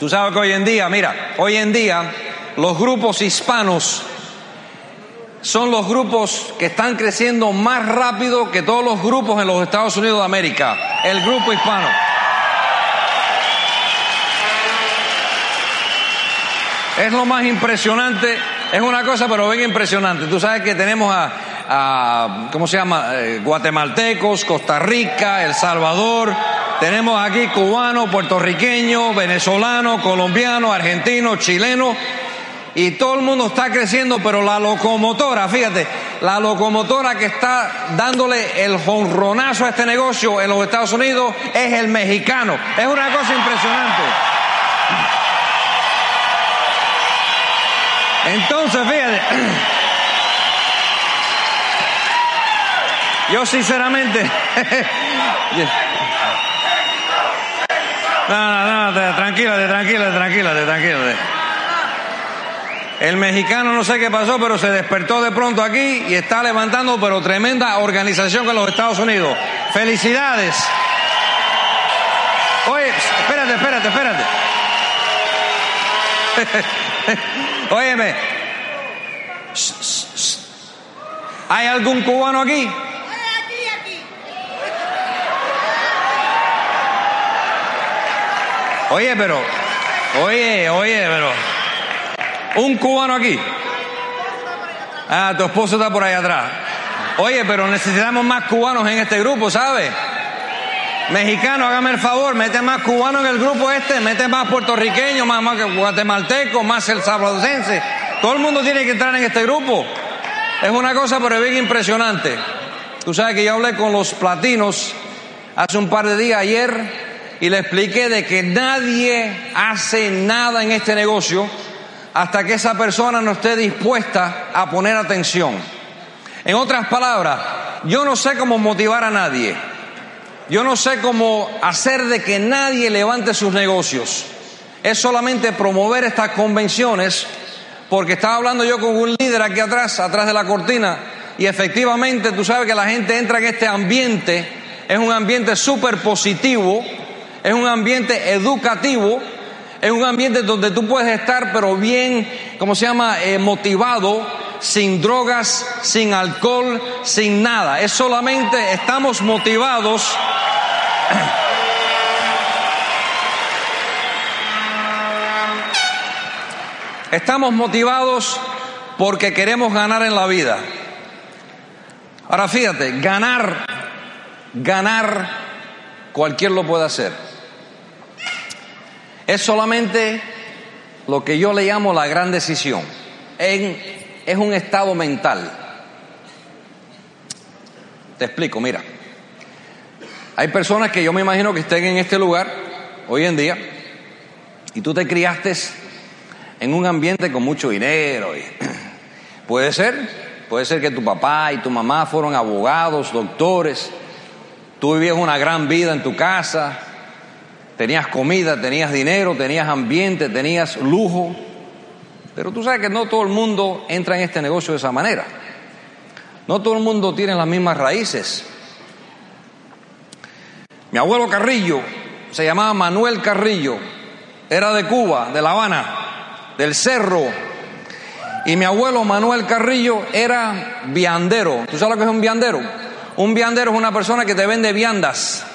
Tú sabes que hoy en día, mira, hoy en día los grupos hispanos son los grupos que están creciendo más rápido que todos los grupos en los Estados Unidos de América. El grupo hispano. Es lo más impresionante, es una cosa pero bien impresionante. Tú sabes que tenemos a, ¿cómo se llama? Eh, guatemaltecos, Costa Rica, El Salvador, tenemos aquí cubanos, puertorriqueños, venezolanos, colombianos, argentinos, chilenos, y todo el mundo está creciendo, pero la locomotora, fíjate, la locomotora que está dándole el jonronazo a este negocio en los Estados Unidos es el mexicano. Es una cosa impresionante. Entonces, fíjate, yo sinceramente, no, no, no, tranquila, tranquila, tranquila, tranquila. El mexicano no sé qué pasó, pero se despertó de pronto aquí y está levantando, pero tremenda organización con los Estados Unidos. Felicidades. Oye, espérate, espérate, espérate. Óyeme. ¿Hay algún cubano aquí? Oye, pero, oye, oye, pero, un cubano aquí. Ah, tu esposo está por ahí atrás. Oye, pero necesitamos más cubanos en este grupo, ¿sabes? Mexicano, hágame el favor, mete más cubanos en el grupo este, mete más puertorriqueños, más, más guatemaltecos, más el salvadorense. Todo el mundo tiene que entrar en este grupo. Es una cosa, pero bien impresionante. Tú sabes que yo hablé con los platinos hace un par de días, ayer, y le expliqué de que nadie hace nada en este negocio hasta que esa persona no esté dispuesta a poner atención. En otras palabras, yo no sé cómo motivar a nadie. Yo no sé cómo hacer de que nadie levante sus negocios. Es solamente promover estas convenciones, porque estaba hablando yo con un líder aquí atrás, atrás de la cortina, y efectivamente tú sabes que la gente entra en este ambiente, es un ambiente súper positivo, es un ambiente educativo, es un ambiente donde tú puedes estar, pero bien, ¿cómo se llama? Eh, motivado, sin drogas, sin alcohol, sin nada. Es solamente estamos motivados. Estamos motivados porque queremos ganar en la vida. Ahora fíjate, ganar, ganar, cualquier lo puede hacer. Es solamente lo que yo le llamo la gran decisión. es un estado mental. Te explico, mira. Hay personas que yo me imagino que estén en este lugar hoy en día y tú te criaste en un ambiente con mucho dinero. Y, puede ser, puede ser que tu papá y tu mamá fueron abogados, doctores, tú vivías una gran vida en tu casa, tenías comida, tenías dinero, tenías ambiente, tenías lujo, pero tú sabes que no todo el mundo entra en este negocio de esa manera. No todo el mundo tiene las mismas raíces. Mi abuelo Carrillo se llamaba Manuel Carrillo, era de Cuba, de La Habana del cerro. Y mi abuelo Manuel Carrillo era viandero. ¿Tú sabes lo que es un viandero? Un viandero es una persona que te vende viandas.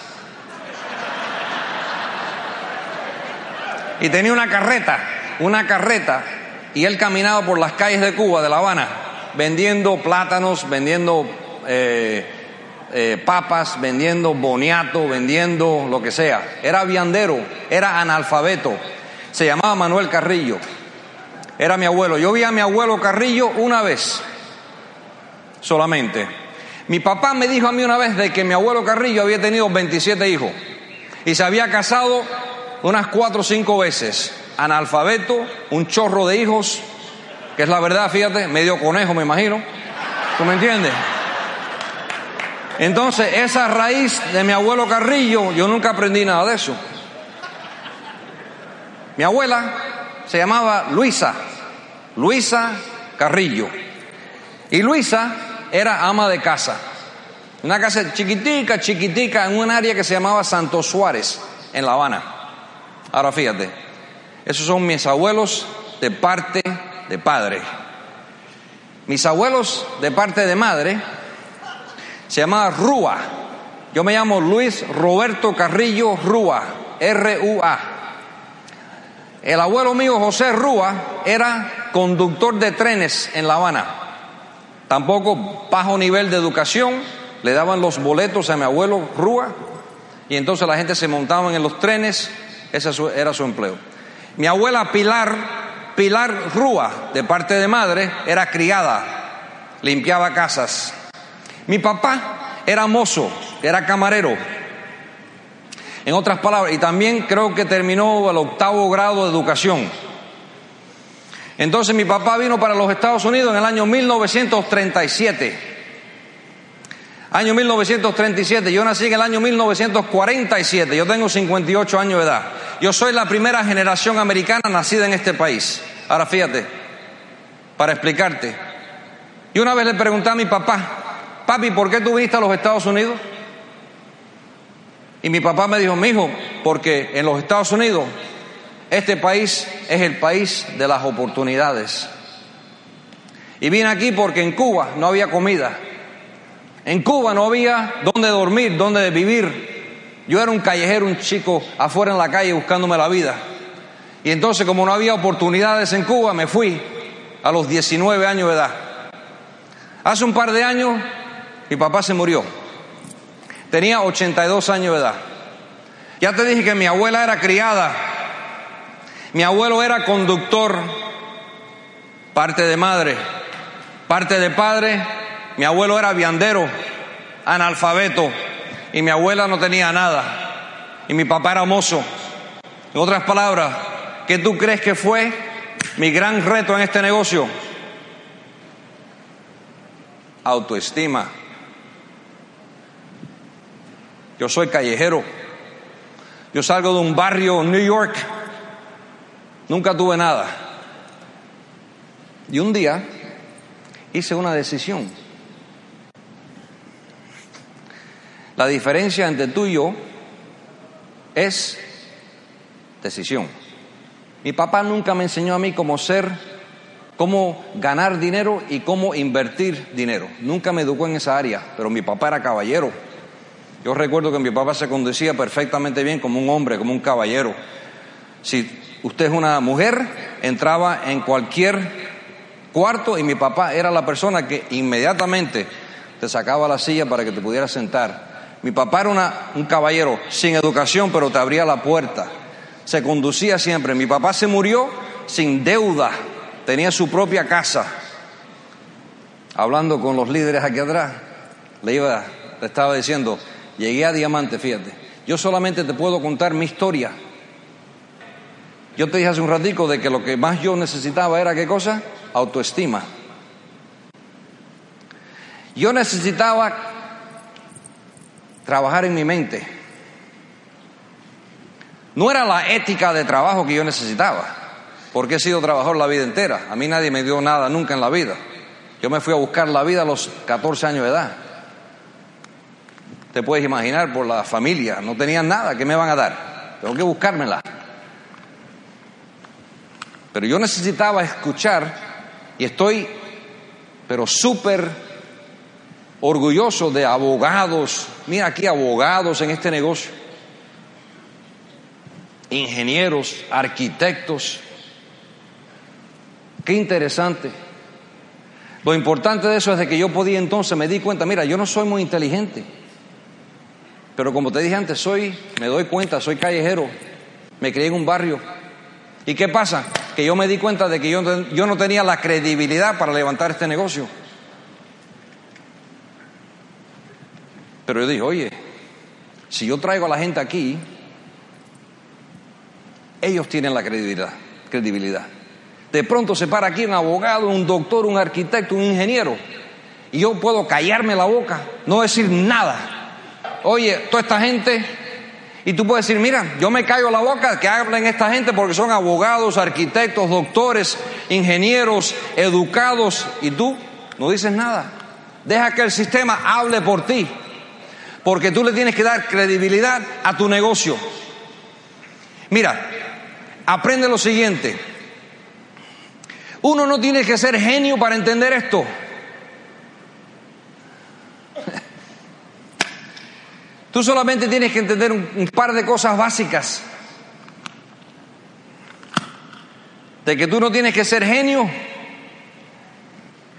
Y tenía una carreta, una carreta, y él caminaba por las calles de Cuba, de La Habana, vendiendo plátanos, vendiendo eh, eh, papas, vendiendo boniato, vendiendo lo que sea. Era viandero, era analfabeto. Se llamaba Manuel Carrillo era mi abuelo. Yo vi a mi abuelo Carrillo una vez solamente. Mi papá me dijo a mí una vez de que mi abuelo Carrillo había tenido 27 hijos y se había casado unas cuatro o cinco veces. Analfabeto, un chorro de hijos, que es la verdad, fíjate, medio conejo me imagino. ¿Tú me entiendes? Entonces, esa raíz de mi abuelo Carrillo, yo nunca aprendí nada de eso. Mi abuela se llamaba Luisa, Luisa Carrillo. Y Luisa era ama de casa. Una casa chiquitica, chiquitica, en un área que se llamaba Santo Suárez, en La Habana. Ahora fíjate, Esos son mis abuelos de parte de padre. Mis abuelos de parte de madre se llamaba Rúa. Yo me llamo Luis Roberto Carrillo Rúa, R-U-A. El abuelo mío, José Rúa, era conductor de trenes en La Habana. Tampoco bajo nivel de educación, le daban los boletos a mi abuelo Rúa y entonces la gente se montaba en los trenes, ese era su empleo. Mi abuela Pilar, Pilar Rúa, de parte de madre, era criada, limpiaba casas. Mi papá era mozo, era camarero. En otras palabras, y también creo que terminó el octavo grado de educación. Entonces mi papá vino para los Estados Unidos en el año 1937. Año 1937, yo nací en el año 1947, yo tengo 58 años de edad. Yo soy la primera generación americana nacida en este país. Ahora fíjate, para explicarte. Y una vez le pregunté a mi papá, papi, ¿por qué tú viniste a los Estados Unidos? Y mi papá me dijo, mijo, porque en los Estados Unidos este país es el país de las oportunidades. Y vine aquí porque en Cuba no había comida. En Cuba no había dónde dormir, dónde vivir. Yo era un callejero, un chico afuera en la calle buscándome la vida. Y entonces como no había oportunidades en Cuba, me fui a los 19 años de edad. Hace un par de años mi papá se murió. Tenía 82 años de edad. Ya te dije que mi abuela era criada. Mi abuelo era conductor, parte de madre, parte de padre. Mi abuelo era viandero, analfabeto, y mi abuela no tenía nada. Y mi papá era mozo. En otras palabras, ¿qué tú crees que fue mi gran reto en este negocio? Autoestima. Yo soy callejero. Yo salgo de un barrio en New York. Nunca tuve nada. Y un día hice una decisión. La diferencia entre tú y yo es decisión. Mi papá nunca me enseñó a mí cómo ser, cómo ganar dinero y cómo invertir dinero. Nunca me educó en esa área, pero mi papá era caballero. Yo recuerdo que mi papá se conducía perfectamente bien como un hombre, como un caballero. Si usted es una mujer, entraba en cualquier cuarto y mi papá era la persona que inmediatamente te sacaba la silla para que te pudieras sentar. Mi papá era un caballero sin educación, pero te abría la puerta. Se conducía siempre. Mi papá se murió sin deuda, tenía su propia casa. Hablando con los líderes aquí atrás, le iba, le estaba diciendo, Llegué a diamante, fíjate. Yo solamente te puedo contar mi historia. Yo te dije hace un ratico de que lo que más yo necesitaba era qué cosa? Autoestima. Yo necesitaba trabajar en mi mente. No era la ética de trabajo que yo necesitaba, porque he sido trabajador la vida entera. A mí nadie me dio nada nunca en la vida. Yo me fui a buscar la vida a los 14 años de edad. Te puedes imaginar por la familia, no tenían nada, ¿qué me van a dar? Tengo que buscármela. Pero yo necesitaba escuchar y estoy, pero súper orgulloso de abogados. Mira aquí abogados en este negocio. Ingenieros, arquitectos. Qué interesante. Lo importante de eso es de que yo podía entonces me di cuenta, mira, yo no soy muy inteligente. Pero como te dije antes, soy, me doy cuenta, soy callejero, me crié en un barrio. ¿Y qué pasa? Que yo me di cuenta de que yo, yo no tenía la credibilidad para levantar este negocio. Pero yo dije, oye, si yo traigo a la gente aquí, ellos tienen la credibilidad, credibilidad. De pronto se para aquí un abogado, un doctor, un arquitecto, un ingeniero, y yo puedo callarme la boca, no decir nada oye, toda esta gente, y tú puedes decir, mira, yo me callo la boca que hablen esta gente porque son abogados, arquitectos, doctores, ingenieros, educados, y tú no dices nada. Deja que el sistema hable por ti, porque tú le tienes que dar credibilidad a tu negocio. Mira, aprende lo siguiente. Uno no tiene que ser genio para entender esto. Tú solamente tienes que entender un, par de cosas básicas. De que tú no tienes que ser genio,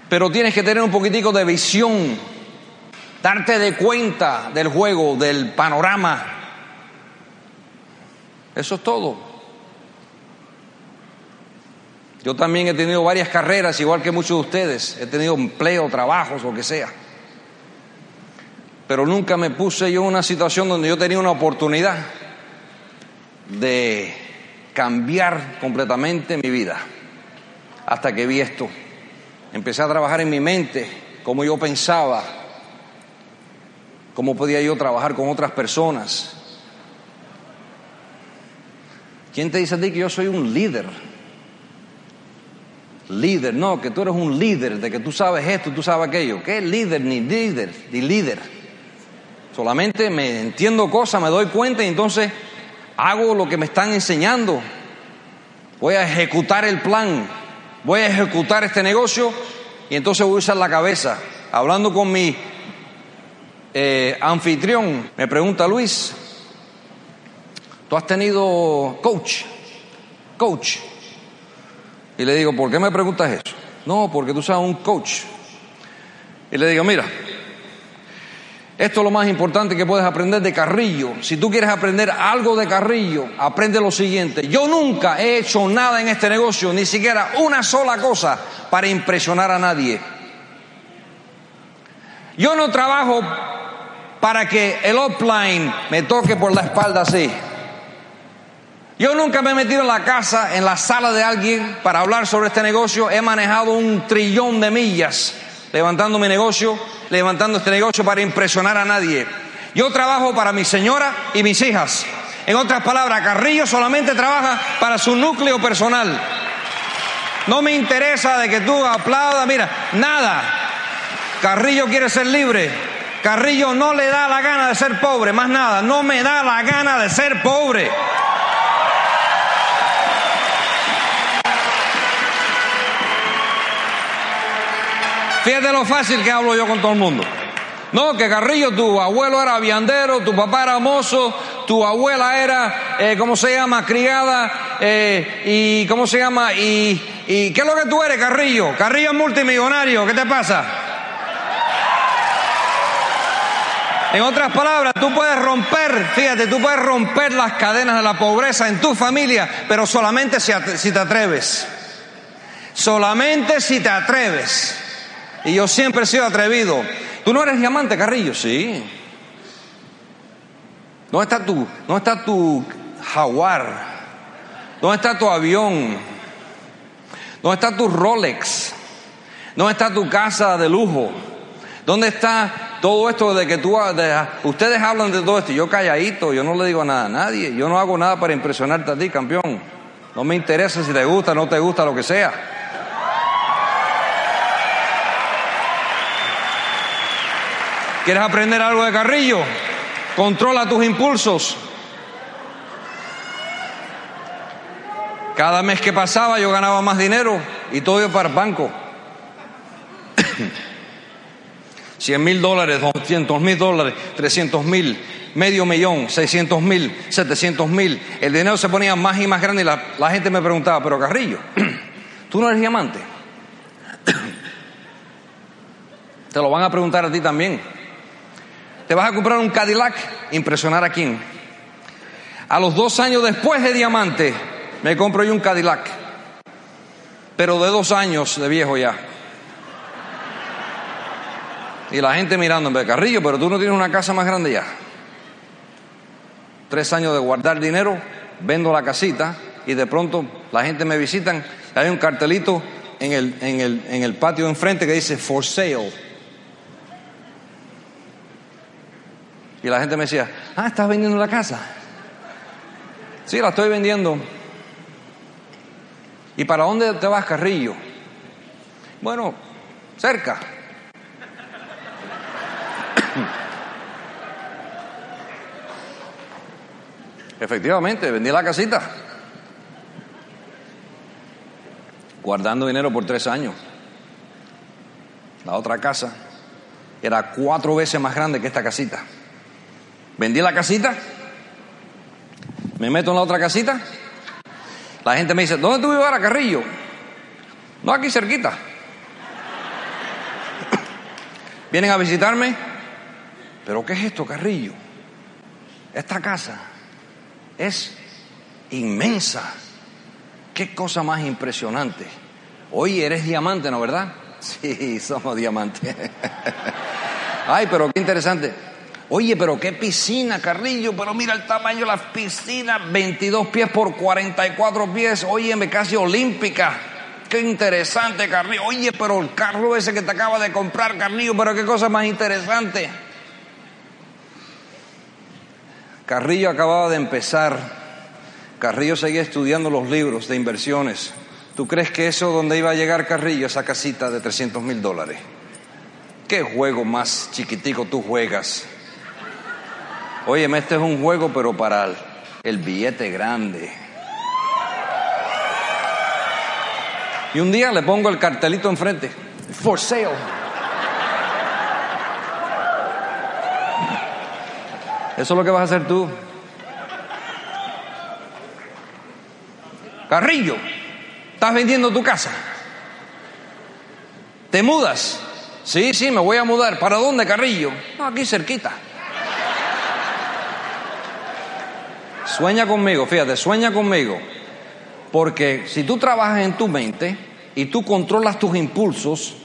pero tienes que tener un poquitico de visión, darte de cuenta del juego, del panorama. Eso es todo. Yo también he tenido varias carreras, igual que muchos de ustedes. He tenido empleo, trabajos, lo que sea. Pero nunca me puse yo en una situación donde yo tenía una oportunidad de cambiar completamente mi vida. Hasta que vi esto. Empecé a trabajar en mi mente, cómo yo pensaba, cómo podía yo trabajar con otras personas. ¿Quién te dice a ti que yo soy un líder? Líder, no, que tú eres un líder, de que tú sabes esto, tú sabes aquello. ¿Qué líder ni líder? Ni líder. Solamente me entiendo cosas, me doy cuenta y entonces hago lo que me están enseñando. Voy a ejecutar el plan, voy a ejecutar este negocio y entonces voy a usar la cabeza. Hablando con mi eh, anfitrión, me pregunta Luis, ¿tú has tenido coach? Coach. Y le digo, ¿por qué me preguntas eso? No, porque tú sabes un coach. Y le digo, mira, esto es lo más importante que puedes aprender de Carrillo. Si tú quieres aprender algo de Carrillo, aprende lo siguiente. Yo nunca he hecho nada en este negocio, ni siquiera una sola cosa para impresionar a nadie. Yo no trabajo para que el offline me toque por la espalda así. Yo nunca me he metido en la casa, en la sala de alguien para hablar sobre este negocio. He manejado un trillón de millas levantando mi negocio, levantando este negocio para impresionar a nadie. Yo trabajo para mi señora y mis hijas. En otras palabras, Carrillo solamente trabaja para su núcleo personal. No me interesa de que tú aplaudas, mira, nada. Carrillo quiere ser libre. Carrillo no le da la gana de ser pobre, más nada. No me da la gana de ser pobre. Fíjate lo fácil que hablo yo con todo el mundo. No, que Carrillo, tu abuelo era viandero, tu papá era mozo, tu abuela era, eh, ¿cómo se llama? Criada, eh, y ¿cómo se llama? Y, y ¿qué es lo que tú eres, Carrillo? Carrillo es multimillonario, ¿qué te pasa? En otras palabras, tú puedes romper, fíjate, tú puedes romper las cadenas de la pobreza en tu familia, pero solamente si, te atreves. Solamente si te atreves. Y yo siempre he sido atrevido. ¿Tú no eres diamante, Carrillo? Sí. ¿Dónde está tu, dónde está tu jaguar? ¿Dónde está tu avión? ¿Dónde está tu Rolex? ¿Dónde está tu casa de lujo? ¿Dónde está todo esto de que tú... ustedes hablan de todo esto, yo calladito, yo no le digo nada a nadie, yo no hago nada para impresionarte a ti, campeón. No me interesa si te gusta, no te gusta, lo que sea. ¿Quieres aprender algo de Carrillo? Controla tus impulsos. Cada mes que pasaba yo ganaba más dinero y todo iba para el banco. 100 mil dólares, 200 mil dólares, 300 mil, medio millón, 600 mil, 700 mil. El dinero se ponía más y más grande y la, la gente me preguntaba, pero Carrillo, ¿tú no eres diamante? Te lo van a preguntar a ti también. ¿Te vas a comprar un Cadillac? ¿Impresionar a quién? A los dos años después de Diamante, me compro yo un Cadillac. Pero de dos años de viejo ya. Y la gente mirándome, Carrillo, pero tú no tienes una casa más grande ya. Tres años de guardar dinero, vendo la casita y de pronto la gente me visitan. Hay un cartelito en el, en el, en el patio enfrente que dice for sale. Y la gente me decía, ah, ¿estás vendiendo la casa? Sí, la estoy vendiendo. ¿Y para dónde te vas, Carrillo? Bueno, cerca. Efectivamente, vendí la casita. guardando dinero por tres años. La otra casa era cuatro veces más grande que esta casita. Vendí la casita, me meto en la otra casita. La gente me dice, ¿dónde tú vives ahora, Carrillo? No, aquí cerquita. Vienen a visitarme. ¿Pero qué es esto, Carrillo? Esta casa es inmensa. Qué cosa más impresionante. Oye, eres diamante, ¿no verdad? Sí, somos diamantes. Ay, pero qué interesante. Oye, pero qué piscina, Carrillo, pero mira el tamaño de la piscina, 22 pies por 44 pies, óyeme, casi olímpica. Qué interesante, Carrillo. Oye, pero el carro ese que te acaba de comprar, Carrillo, pero qué cosa más interesante. Carrillo acababa de empezar. Carrillo seguía estudiando los libros de inversiones. ¿Tú crees que eso donde iba a llegar Carrillo, esa casita de 300 mil dólares? ¿Qué juego más chiquitico tú juegas? Óyeme, este es un juego, pero para el billete grande. Y un día le pongo el cartelito enfrente. For sale. Eso es lo que vas a hacer tú. Carrillo, estás vendiendo tu casa. ¿Te mudas? Sí, sí, me voy a mudar. ¿Para dónde, Carrillo? No, aquí cerquita. Sueña conmigo, fíjate, sueña conmigo. Porque si tú trabajas en tu mente y tú controlas tus impulsos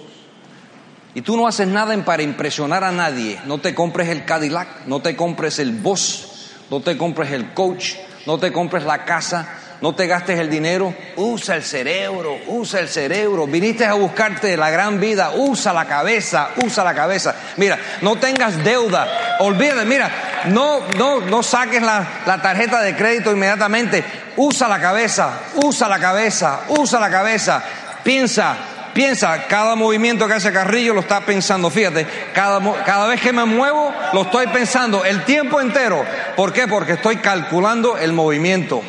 y tú no haces nada para impresionar a nadie, no te compres el Cadillac, no te compres el boss, no te compres el coach, no te compres la casa, no te gastes el dinero, usa el cerebro, usa el cerebro. Viniste a buscarte la gran vida, usa la cabeza, usa la cabeza. Mira, no tengas deuda, olvídate, mira, no, no, no saques la, la tarjeta de crédito inmediatamente, usa la cabeza, usa la cabeza, usa la cabeza. Piensa, piensa, cada movimiento que hace Carrillo lo está pensando. Fíjate, cada, cada, vez que me muevo lo estoy pensando el tiempo entero. ¿Por qué? Porque estoy calculando el movimiento.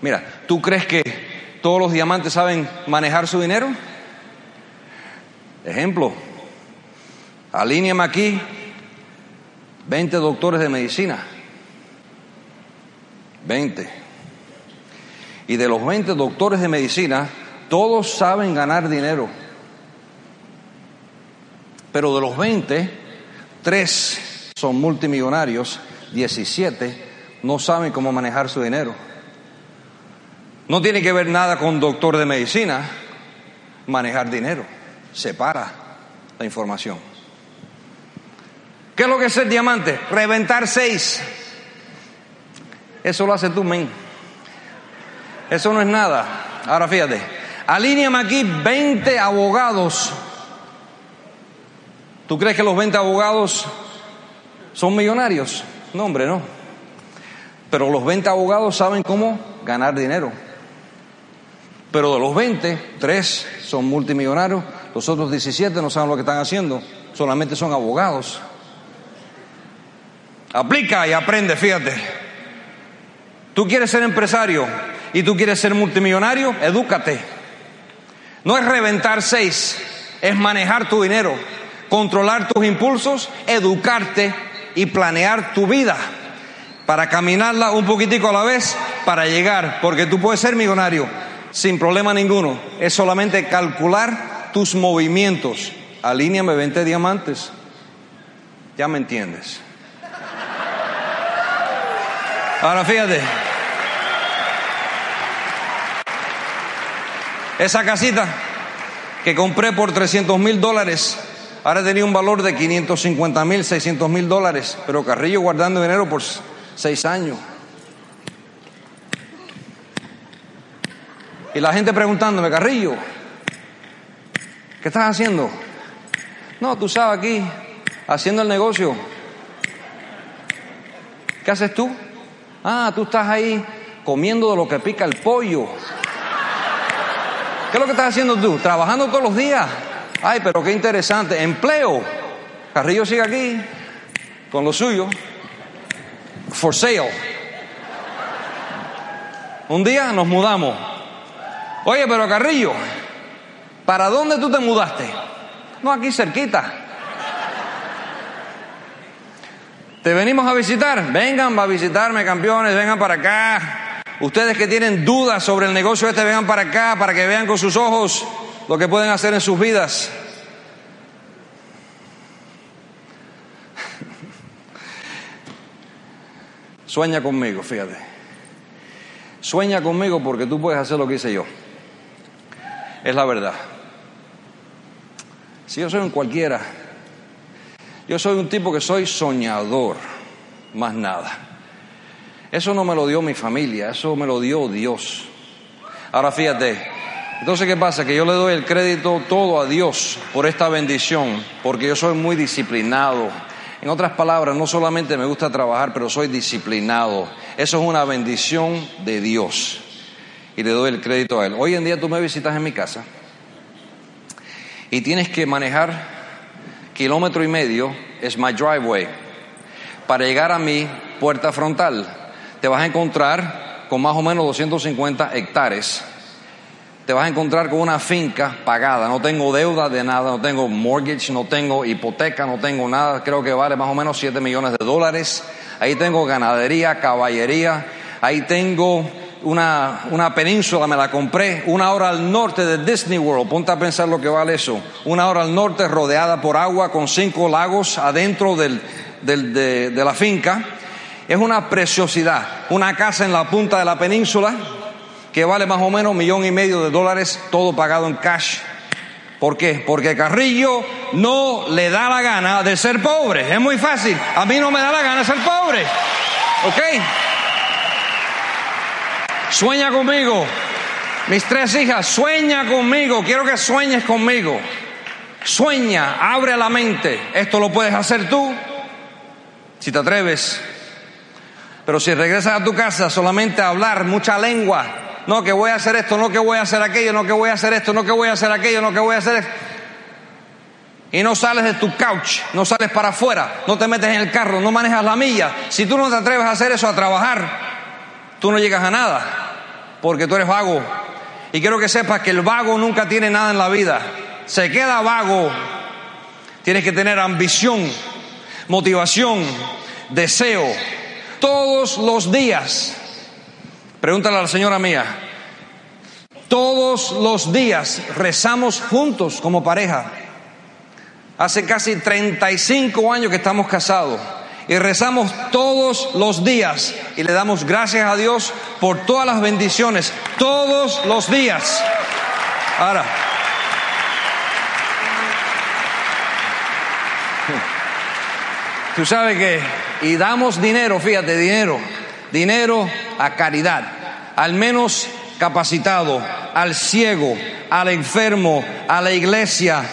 Mira, ¿tú crees que todos los diamantes saben manejar su dinero? Ejemplo, alíñame aquí 20 doctores de medicina. 20. Y de los 20 doctores de medicina, todos saben ganar dinero. Pero de los 20, 3 son multimillonarios, 17 no saben cómo manejar su dinero. No tiene que ver nada con doctor de medicina, manejar dinero. Separa la información. ¿Qué es lo que es ser diamante? Reventar seis. Eso lo hace tú, men. Eso no es nada. Ahora fíjate, alíneame aquí 20 abogados. ¿Tú crees que los 20 abogados son millonarios? No, hombre, no. Pero los 20 abogados saben cómo ganar dinero. Pero de los 20, 3 son multimillonarios, los otros 17 no saben lo que están haciendo, solamente son abogados. Aplica y aprende, fíjate. Tú quieres ser empresario y tú quieres ser multimillonario, edúcate. No es reventar seis, es manejar tu dinero, controlar tus impulsos, educarte y planear tu vida para caminarla un poquitico a la vez para llegar, porque tú puedes ser millonario, sin problema ninguno. Es solamente calcular tus movimientos. Alíneame 20 diamantes. Ya me entiendes. Ahora fíjate. Esa casita que compré por 300 mil dólares, ahora tenía un valor de 550 mil, 600 mil dólares, pero Carrillo guardando dinero por seis años. Y la gente preguntándome, Carrillo, ¿qué estás haciendo? No, tú sabes aquí, haciendo el negocio. ¿Qué haces tú? Ah, tú estás ahí comiendo de lo que pica el pollo. ¿Qué es lo que estás haciendo tú? Trabajando todos los días. Ay, pero qué interesante. Empleo. Carrillo sigue aquí con lo suyo. For sale. Un día nos mudamos. Oye, pero Carrillo, ¿para dónde tú te mudaste? No, aquí cerquita. ¿Te venimos a visitar? Vengan a visitarme, campeones, vengan para acá. Ustedes que tienen dudas sobre el negocio este, vengan para acá para que vean con sus ojos lo que pueden hacer en sus vidas. Sueña conmigo, fíjate. Sueña conmigo porque tú puedes hacer lo que hice yo. Es la verdad. Si yo soy un cualquiera, yo soy un tipo que soy soñador, más nada. Eso no me lo dio mi familia, eso me lo dio Dios. Ahora fíjate, entonces ¿qué pasa? Que yo le doy el crédito todo a Dios por esta bendición, porque yo soy muy disciplinado. En otras palabras, no solamente me gusta trabajar, pero soy disciplinado. Eso es una bendición de Dios. Y le doy el crédito a Él. Hoy en día tú me visitas en mi casa y tienes que manejar kilómetro y medio, es my driveway, para llegar a mi puerta frontal. Te vas a encontrar con más o menos 250 hectáreas. Te vas a encontrar con una finca pagada. No tengo deuda de nada, no tengo mortgage, no tengo hipoteca, no tengo nada. Creo que vale más o menos 7 millones de dólares. Ahí tengo ganadería, caballería. Ahí tengo una, una, península, me la compré, una hora al norte de Disney World, ponte a pensar lo que vale eso, una hora al norte rodeada por agua con cinco lagos adentro del, del, de, de la finca, es una preciosidad, una casa en la punta de la península que vale más o menos un millón y medio de dólares, todo pagado en cash. ¿Por qué? Porque Carrillo no le da la gana de ser pobre. Es muy fácil. A mí no me da la gana ser pobre. ¿Ok? Sueña conmigo. Mis tres hijas, sueña conmigo. Quiero que sueñes conmigo. Sueña, abre la mente. Esto lo puedes hacer tú, si te atreves. Pero si regresas a tu casa solamente a hablar mucha lengua, no que voy a hacer esto, no que voy a hacer aquello, no que voy a hacer esto, no que voy a hacer aquello, no que voy a hacer esto. Y no sales de tu couch, no sales para afuera, no te metes en el carro, no manejas la milla. Si tú no te atreves a hacer eso, a trabajar, tú no llegas a nada, porque tú eres vago. Y quiero que sepas que el vago nunca tiene nada en la vida. Se queda vago. Tienes que tener ambición, motivación, deseo, todos los días. Pregúntale a la señora mía. Todos los días rezamos juntos como pareja. Hace casi 35 años que estamos casados y rezamos todos los días y le damos gracias a Dios por todas las bendiciones, todos los días. Ahora, tú sabes que, y damos dinero, fíjate, dinero, dinero a caridad, al menos capacitado, al ciego, al enfermo, a la iglesia,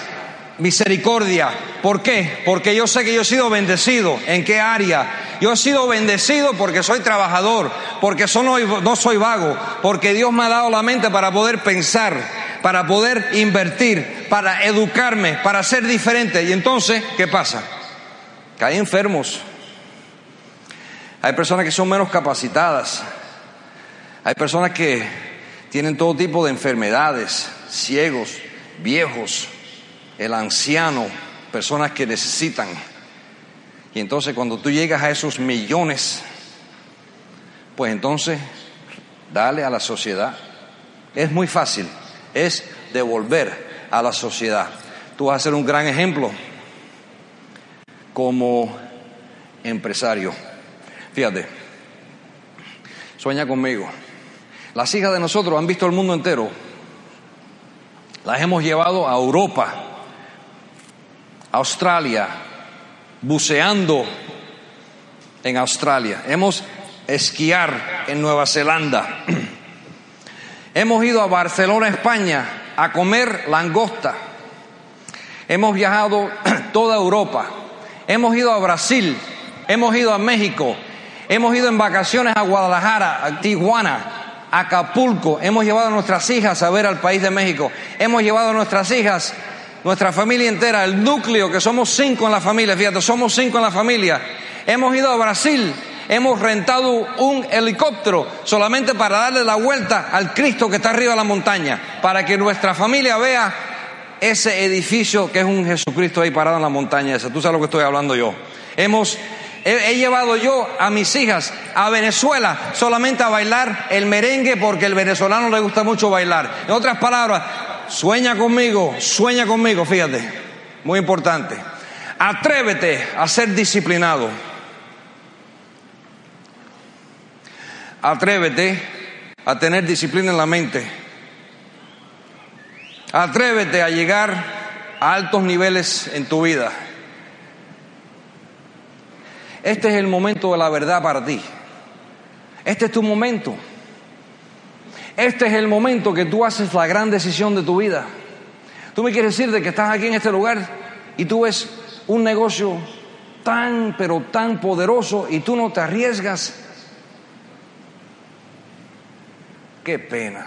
misericordia. ¿Por qué? Porque yo sé que yo he sido bendecido. ¿En qué área? Yo he sido bendecido porque soy trabajador, porque no soy vago, porque Dios me ha dado la mente para poder pensar, para poder invertir, para educarme, para ser diferente. Y entonces, ¿qué pasa? Hay enfermos. Hay personas que son menos capacitadas. Hay personas que tienen todo tipo de enfermedades, ciegos, viejos, el anciano, personas que necesitan. Y entonces cuando tú llegas a esos millones, pues entonces dale a la sociedad. Es muy fácil, es devolver a la sociedad. Tú vas a ser un gran ejemplo como empresario. Fíjate, sueña conmigo. Las hijas de nosotros han visto el mundo entero. Las hemos llevado a Europa, Australia, buceando en Australia. Hemos esquiar en Nueva Zelanda. Hemos ido a Barcelona, España, a comer langosta. Hemos viajado toda Europa. Hemos ido a Brasil. Hemos ido a México. Hemos ido en vacaciones a Guadalajara, a Tijuana, a Acapulco. Hemos llevado a nuestras hijas a ver al país de México. Hemos llevado a nuestras hijas nuestra familia entera, el núcleo, que somos cinco en la familia, fíjate, somos cinco en la familia. Hemos ido a Brasil, hemos rentado un helicóptero solamente para darle la vuelta al Cristo que está arriba de la montaña, para que nuestra familia vea ese edificio que es un Jesucristo ahí parado en la montaña esa. Tú sabes lo que estoy hablando yo. Hemos He, llevado yo a mis hijas a Venezuela solamente a bailar el merengue porque el venezolano le gusta mucho bailar. En otras palabras, sueña conmigo, sueña conmigo, fíjate, muy importante. Atrévete a ser disciplinado. Atrévete a tener disciplina en la mente. Atrévete a llegar a altos niveles en tu vida. Este es el momento de la verdad para ti. Este es tu momento. Este es el momento que tú haces la gran decisión de tu vida. Tú me quieres decir de que estás aquí en este lugar y tú ves un negocio tan, pero tan poderoso y tú no te arriesgas. Qué pena,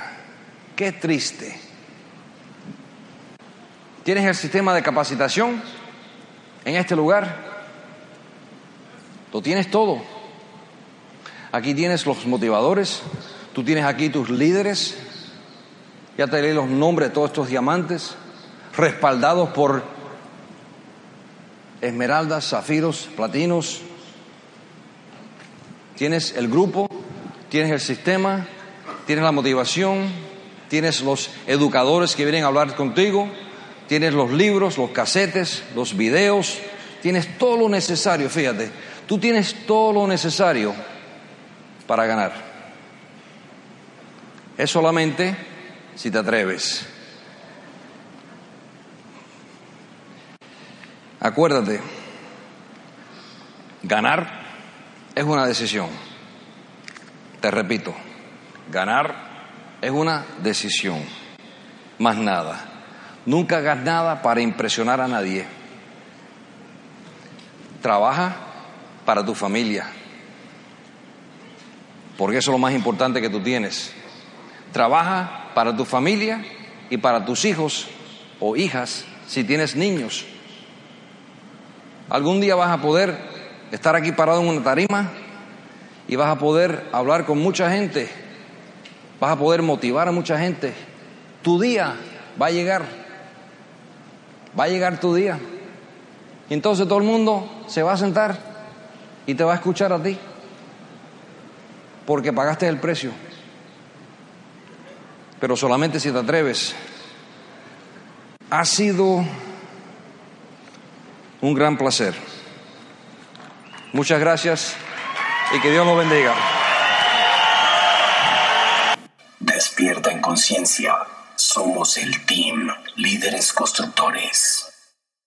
qué triste. ¿Tienes el sistema de capacitación en este lugar? Lo tienes todo. Aquí tienes los motivadores, tú tienes aquí tus líderes, ya te leí los nombres de todos estos diamantes, respaldados por esmeraldas, zafiros, platinos. Tienes el grupo, tienes el sistema, tienes la motivación, tienes los educadores que vienen a hablar contigo, tienes los libros, los casetes, los videos, tienes todo lo necesario, fíjate, Tú tienes todo lo necesario para ganar. Es solamente si te atreves. Acuérdate, ganar es una decisión. Te repito, ganar es una decisión, más nada. Nunca hagas nada para impresionar a nadie. Trabaja para tu familia. Porque eso es lo más importante que tú tienes. Trabaja para tu familia y para tus hijos o hijas si tienes niños. Algún día vas a poder estar aquí parado en una tarima y vas a poder hablar con mucha gente. Vas a poder motivar a mucha gente. Tu día va a llegar. Va a llegar tu día. Y entonces todo el mundo se va a sentar y te va a escuchar a ti, porque pagaste el precio. Pero solamente si te atreves. Ha sido un gran placer. Muchas gracias y que Dios nos bendiga. Despierta en conciencia. Somos el team Líderes Constructores.